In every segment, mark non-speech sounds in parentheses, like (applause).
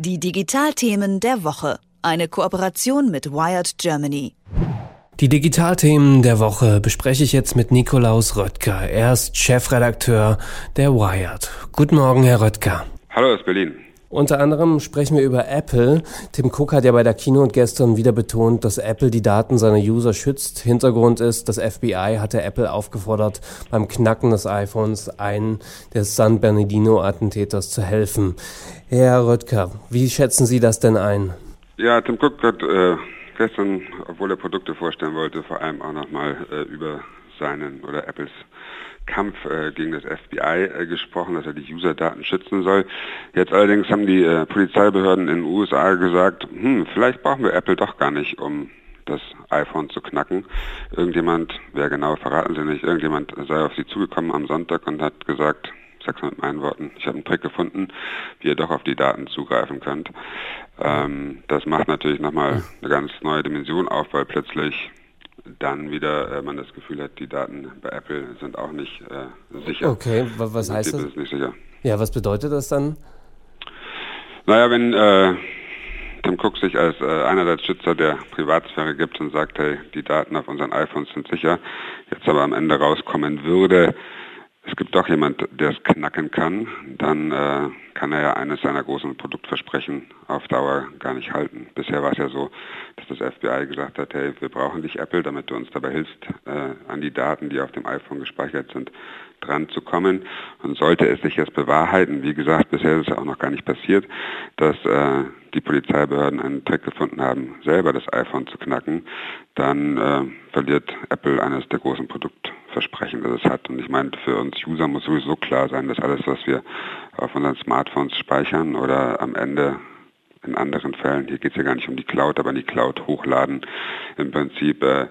Die Digitalthemen der Woche. Eine Kooperation mit Wired Germany. Die Digitalthemen der Woche bespreche ich jetzt mit Nikolaus Röttger. Er ist Chefredakteur der Wired. Guten Morgen, Herr Röttger. Hallo aus Berlin. Unter anderem sprechen wir über Apple. Tim Cook hat ja bei der Keynote gestern wieder betont, dass Apple die Daten seiner User schützt. Hintergrund ist, das FBI hatte Apple aufgefordert, beim Knacken des iPhones einen des San Bernardino-Attentäters zu helfen. Herr Röttger, wie schätzen Sie das denn ein? Ja, Tim Cook hat äh, gestern, obwohl er Produkte vorstellen wollte, vor allem auch nochmal äh, über seinen oder Apples Kampf äh, gegen das FBI äh, gesprochen, dass er die User-Daten schützen soll. Jetzt allerdings haben die äh, Polizeibehörden in den USA gesagt, hm, vielleicht brauchen wir Apple doch gar nicht, um das iPhone zu knacken. Irgendjemand, wer genau verraten sie nicht, irgendjemand sei auf sie zugekommen am Sonntag und hat gesagt, sag's mal mit meinen Worten, ich habe einen Trick gefunden, wie ihr doch auf die Daten zugreifen könnt. Ähm, das macht natürlich nochmal eine ganz neue Dimension auf, weil plötzlich dann wieder äh, man das Gefühl hat, die Daten bei Apple sind auch nicht äh, sicher. Okay, was heißt das? Ja, was bedeutet das dann? Naja, wenn äh, Tim Cook sich als äh, einer der Schützer der Privatsphäre gibt und sagt, hey, die Daten auf unseren iPhones sind sicher, jetzt aber am Ende rauskommen würde, es gibt doch jemand, der es knacken kann, dann äh, kann er ja eines seiner großen Produktversprechen auf Dauer gar nicht halten. Bisher war es ja so, dass das FBI gesagt hat, hey, wir brauchen dich Apple, damit du uns dabei hilfst, äh, an die Daten, die auf dem iPhone gespeichert sind, dran zu kommen. Und sollte es sich jetzt bewahrheiten, wie gesagt, bisher ist es auch noch gar nicht passiert, dass äh, die Polizeibehörden einen Trick gefunden haben, selber das iPhone zu knacken, dann äh, verliert Apple eines der großen Produktversprechen, das es hat. Und ich meine, für uns User muss sowieso klar sein, dass alles, was wir auf unseren Smartphones speichern oder am Ende in anderen Fällen, hier geht es ja gar nicht um die Cloud, aber in die Cloud hochladen, im Prinzip äh,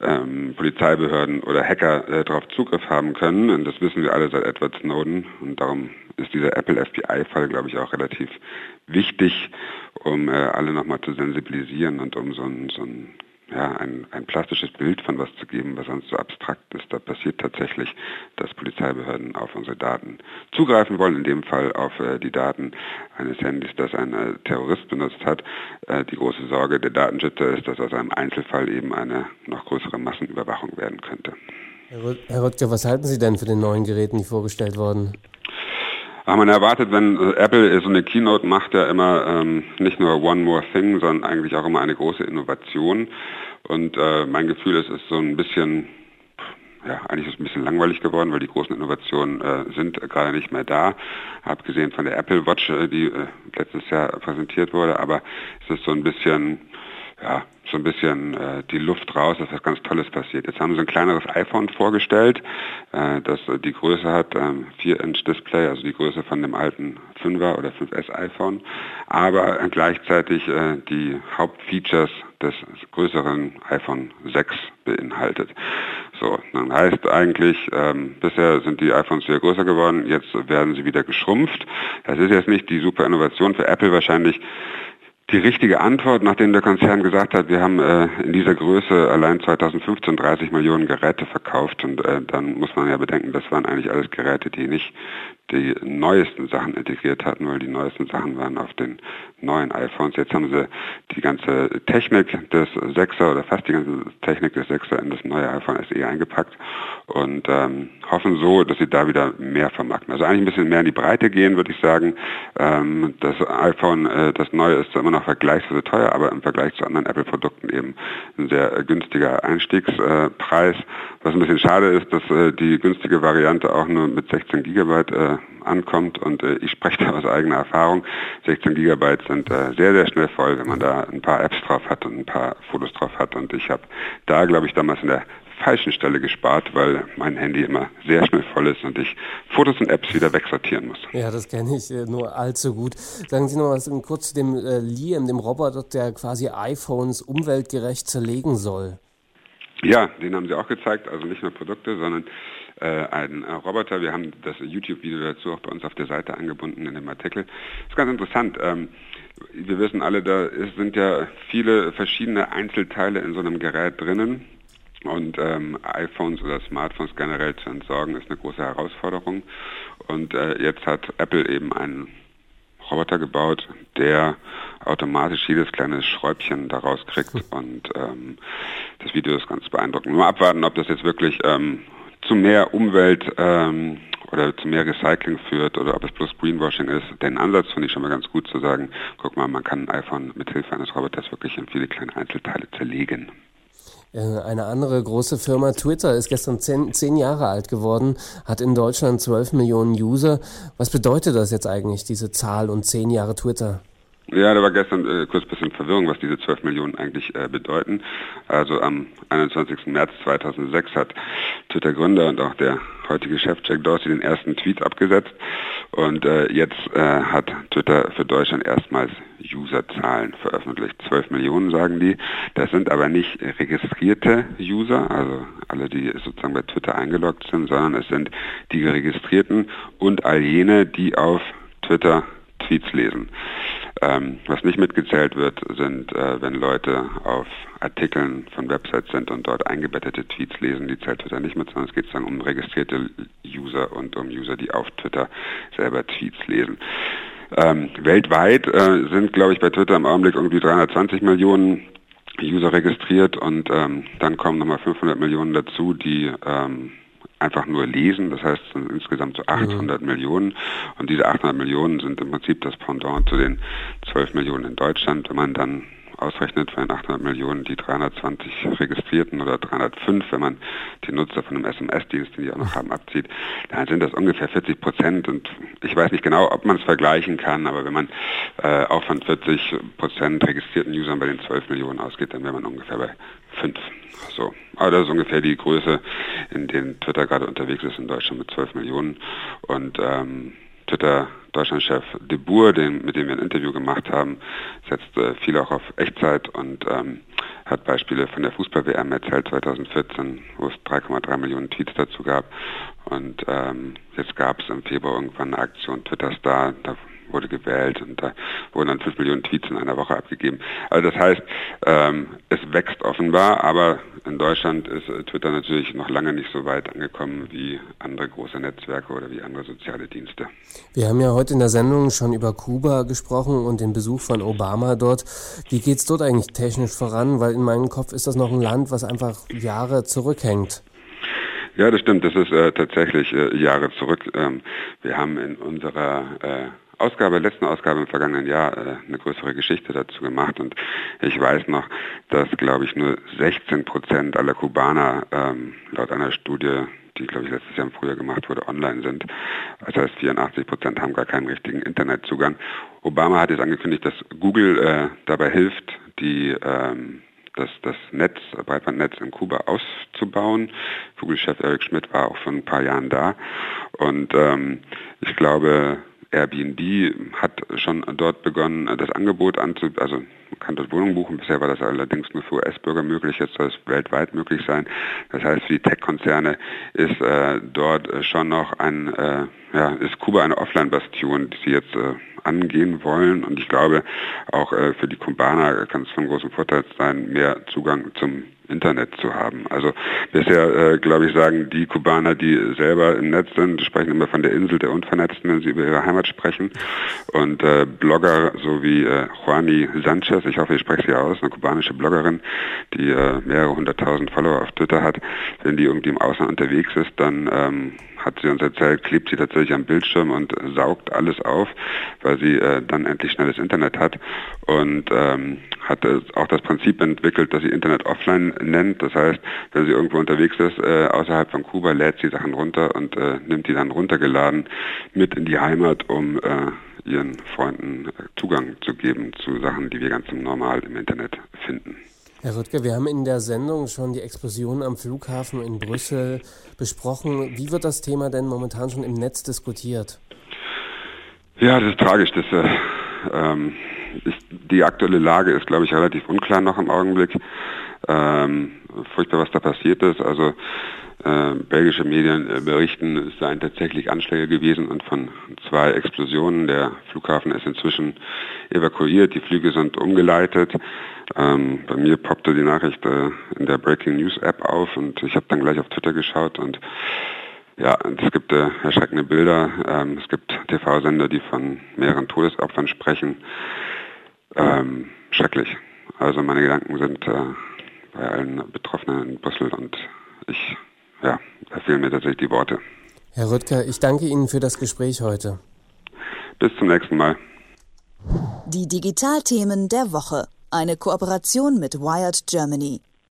ähm, Polizeibehörden oder Hacker äh, darauf Zugriff haben können. Und das wissen wir alle seit Edward Snowden. Und darum ist dieser Apple FBI-Fall, glaube ich, auch relativ wichtig, um äh, alle nochmal zu sensibilisieren und um so ein, so ein ja, ein, ein plastisches Bild von was zu geben, was sonst so abstrakt ist. Da passiert tatsächlich, dass Polizeibehörden auf unsere Daten zugreifen wollen, in dem Fall auf äh, die Daten eines Handys, das ein äh, Terrorist benutzt hat. Äh, die große Sorge der Datenschützer ist, dass aus einem Einzelfall eben eine noch größere Massenüberwachung werden könnte. Herr Röttger, was halten Sie denn für den neuen Geräten, die vorgestellt wurden? Aber man erwartet, wenn äh, Apple so eine Keynote macht, ja immer ähm, nicht nur One More Thing, sondern eigentlich auch immer eine große Innovation. Und äh, mein Gefühl ist, es ist so ein bisschen, ja, eigentlich ist es ein bisschen langweilig geworden, weil die großen Innovationen äh, sind gerade nicht mehr da. Abgesehen von der Apple Watch, äh, die äh, letztes Jahr präsentiert wurde, aber es ist so ein bisschen, ja, so ein bisschen äh, die Luft raus, dass was ganz Tolles passiert. Jetzt haben sie ein kleineres iPhone vorgestellt, äh, das die Größe hat, ähm, 4-Inch Display, also die Größe von dem alten 5er oder 5S iPhone, aber äh, gleichzeitig äh, die Hauptfeatures des größeren iPhone 6 beinhaltet. So, dann heißt eigentlich, ähm, bisher sind die iPhones wieder größer geworden, jetzt werden sie wieder geschrumpft. Das ist jetzt nicht die super Innovation für Apple wahrscheinlich die richtige Antwort, nachdem der Konzern gesagt hat, wir haben äh, in dieser Größe allein 2015 30 Millionen Geräte verkauft und äh, dann muss man ja bedenken, das waren eigentlich alles Geräte, die nicht die neuesten Sachen integriert hatten, weil die neuesten Sachen waren auf den neuen iPhones. Jetzt haben sie die ganze Technik des 6er oder fast die ganze Technik des 6er in das neue iPhone SE eingepackt und ähm, hoffen so, dass sie da wieder mehr vermarkten. Also eigentlich ein bisschen mehr in die Breite gehen, würde ich sagen. Ähm, das iPhone, äh, das neue ist immer noch vergleichsweise teuer, aber im Vergleich zu anderen Apple-Produkten eben ein sehr günstiger Einstiegspreis. Was ein bisschen schade ist, dass äh, die günstige Variante auch nur mit 16 Gigabyte äh, ankommt und äh, ich spreche (laughs) da aus eigener Erfahrung. 16 Gigabyte sind äh, sehr, sehr schnell voll, wenn man da ein paar Apps drauf hat und ein paar Fotos drauf hat und ich habe da, glaube ich, damals in der falschen Stelle gespart, weil mein Handy immer sehr schnell voll ist und ich Fotos und Apps wieder wegsortieren muss. Ja, das kenne ich äh, nur allzu gut. Sagen Sie noch was kurz zu dem äh, Liam, dem Roboter, der quasi iPhones umweltgerecht zerlegen soll. Ja, den haben sie auch gezeigt, also nicht nur Produkte, sondern äh, ein äh, Roboter. Wir haben das YouTube-Video dazu auch bei uns auf der Seite angebunden in dem Artikel. Das ist ganz interessant. Ähm, wir wissen alle, da sind ja viele verschiedene Einzelteile in so einem Gerät drinnen. Und ähm, iPhones oder Smartphones generell zu entsorgen, ist eine große Herausforderung. Und äh, jetzt hat Apple eben einen Roboter gebaut, der automatisch jedes kleine Schräubchen daraus kriegt (laughs) und ähm, das Video ist ganz beeindruckend. Nur abwarten, ob das jetzt wirklich ähm, zu mehr Umwelt ähm, oder zu mehr Recycling führt oder ob es bloß Greenwashing ist. Den Ansatz finde ich schon mal ganz gut zu sagen, guck mal, man kann ein iPhone mit Hilfe eines Roboters wirklich in viele kleine Einzelteile zerlegen. Eine andere große Firma, Twitter, ist gestern zehn, zehn, Jahre alt geworden, hat in Deutschland 12 Millionen User. Was bedeutet das jetzt eigentlich, diese Zahl und zehn Jahre Twitter? Ja, da war gestern äh, kurz ein bisschen Verwirrung, was diese 12 Millionen eigentlich äh, bedeuten. Also am 21. März 2006 hat Twitter-Gründer und auch der heutige Chef Jack Dorsey den ersten Tweet abgesetzt und äh, jetzt äh, hat Twitter für Deutschland erstmals Userzahlen veröffentlicht. 12 Millionen sagen die. Das sind aber nicht registrierte User, also alle, die sozusagen bei Twitter eingeloggt sind, sondern es sind die registrierten und all jene, die auf Twitter Tweets lesen. Ähm, was nicht mitgezählt wird, sind, äh, wenn Leute auf Artikeln von Websites sind und dort eingebettete Tweets lesen, die zählt Twitter nicht mit, sondern es geht dann um registrierte User und um User, die auf Twitter selber Tweets lesen. Ähm, weltweit äh, sind, glaube ich, bei Twitter im Augenblick irgendwie 320 Millionen User registriert und ähm, dann kommen nochmal 500 Millionen dazu, die ähm, einfach nur lesen. Das heißt, insgesamt so 800 mhm. Millionen. Und diese 800 Millionen sind im Prinzip das Pendant zu den 12 Millionen in Deutschland. Wenn man dann ausrechnet für 800 Millionen die 320 Registrierten oder 305, wenn man die Nutzer von einem SMS-Dienst, den die auch noch haben, abzieht, dann sind das ungefähr 40 Prozent. Und ich weiß nicht genau, ob man es vergleichen kann, aber wenn man äh, auch von 40 Prozent registrierten Usern bei den 12 Millionen ausgeht, dann wäre man ungefähr bei 5. So. Aber das ist ungefähr die Größe, in denen Twitter gerade unterwegs ist in Deutschland mit 12 Millionen. Und ähm, Twitter Deutschlandchef De Boer, den, mit dem wir ein Interview gemacht haben, setzt äh, viel auch auf Echtzeit und ähm, hat Beispiele von der Fußball-WM erzählt 2014, wo es 3,3 Millionen Tweets dazu gab. Und ähm, jetzt gab es im Februar irgendwann eine Aktion Twitter Star, da wurde gewählt und da wurden dann 5 Millionen Tweets in einer Woche abgegeben. Also das heißt, ähm, es wächst offenbar, aber in Deutschland ist äh, Twitter natürlich noch lange nicht so weit angekommen wie andere große Netzwerke oder wie andere soziale Dienste. Wir haben ja heute in der Sendung schon über Kuba gesprochen und den Besuch von Obama dort. Wie geht es dort eigentlich technisch voran? Weil in meinem Kopf ist das noch ein Land, was einfach Jahre zurückhängt. Ja, das stimmt. Das ist äh, tatsächlich äh, Jahre zurück. Ähm, wir haben in unserer äh, Ausgabe, letzten Ausgabe im vergangenen Jahr äh, eine größere Geschichte dazu gemacht und ich weiß noch, dass glaube ich nur 16 Prozent aller Kubaner ähm, laut einer Studie, die glaube ich letztes Jahr im Frühjahr gemacht wurde, online sind. Das heißt 84 Prozent haben gar keinen richtigen Internetzugang. Obama hat jetzt angekündigt, dass Google äh, dabei hilft, die ähm, das, das Netz, Breitbandnetz in Kuba auszubauen. Google-Chef Eric Schmidt war auch vor ein paar Jahren da. Und ähm, ich glaube, Airbnb hat schon dort begonnen, das Angebot anzubieten, also man kann dort Wohnungen buchen. Bisher war das allerdings nur für US-Bürger möglich, jetzt soll es weltweit möglich sein. Das heißt, für die Tech-Konzerne ist äh, dort schon noch ein, äh, ja, ist Kuba eine Offline-Bastion, die sie jetzt äh, angehen wollen. Und ich glaube, auch äh, für die Kubaner kann es von großem Vorteil sein, mehr Zugang zum Internet zu haben. Also bisher, äh, glaube ich, sagen die Kubaner, die selber im Netz sind, sprechen immer von der Insel der Unvernetzten, wenn sie über ihre Heimat sprechen. Und äh, Blogger, so wie äh, Juani Sanchez, ich hoffe, ich spreche sie aus, eine kubanische Bloggerin, die äh, mehrere hunderttausend Follower auf Twitter hat, wenn die irgendwie im Ausland unterwegs ist, dann ähm, hat sie uns erzählt, klebt sie tatsächlich am Bildschirm und saugt alles auf, weil sie äh, dann endlich schnelles Internet hat und ähm, hat äh, auch das Prinzip entwickelt, dass sie Internet offline nennt. Das heißt, wenn sie irgendwo unterwegs ist, äh, außerhalb von Kuba, lädt sie Sachen runter und äh, nimmt die dann runtergeladen mit in die Heimat, um äh, ihren Freunden äh, Zugang zu geben zu Sachen, die wir ganz normal im Internet finden. Herr Rüttger, wir haben in der Sendung schon die Explosion am Flughafen in Brüssel besprochen. Wie wird das Thema denn momentan schon im Netz diskutiert? Ja, das ist tragisch. Das, äh, ähm, ich, die aktuelle Lage ist, glaube ich, relativ unklar noch im Augenblick. Ähm, furchtbar, was da passiert ist. Also äh, belgische Medien äh, berichten, es seien tatsächlich Anschläge gewesen und von zwei Explosionen. Der Flughafen ist inzwischen evakuiert, die Flüge sind umgeleitet. Ähm, bei mir poppte die Nachricht äh, in der Breaking News App auf und ich habe dann gleich auf Twitter geschaut und Ja, es gibt äh, erschreckende Bilder. Ähm, es gibt TV-Sender, die von mehreren Todesopfern sprechen. Ähm, schrecklich. Also meine Gedanken sind äh, bei allen Betroffenen in Brüssel und ich, ja, da fehlen mir tatsächlich die Worte. Herr Rüttger, ich danke Ihnen für das Gespräch heute. Bis zum nächsten Mal. Die Digitalthemen der Woche. Eine Kooperation mit Wired Germany.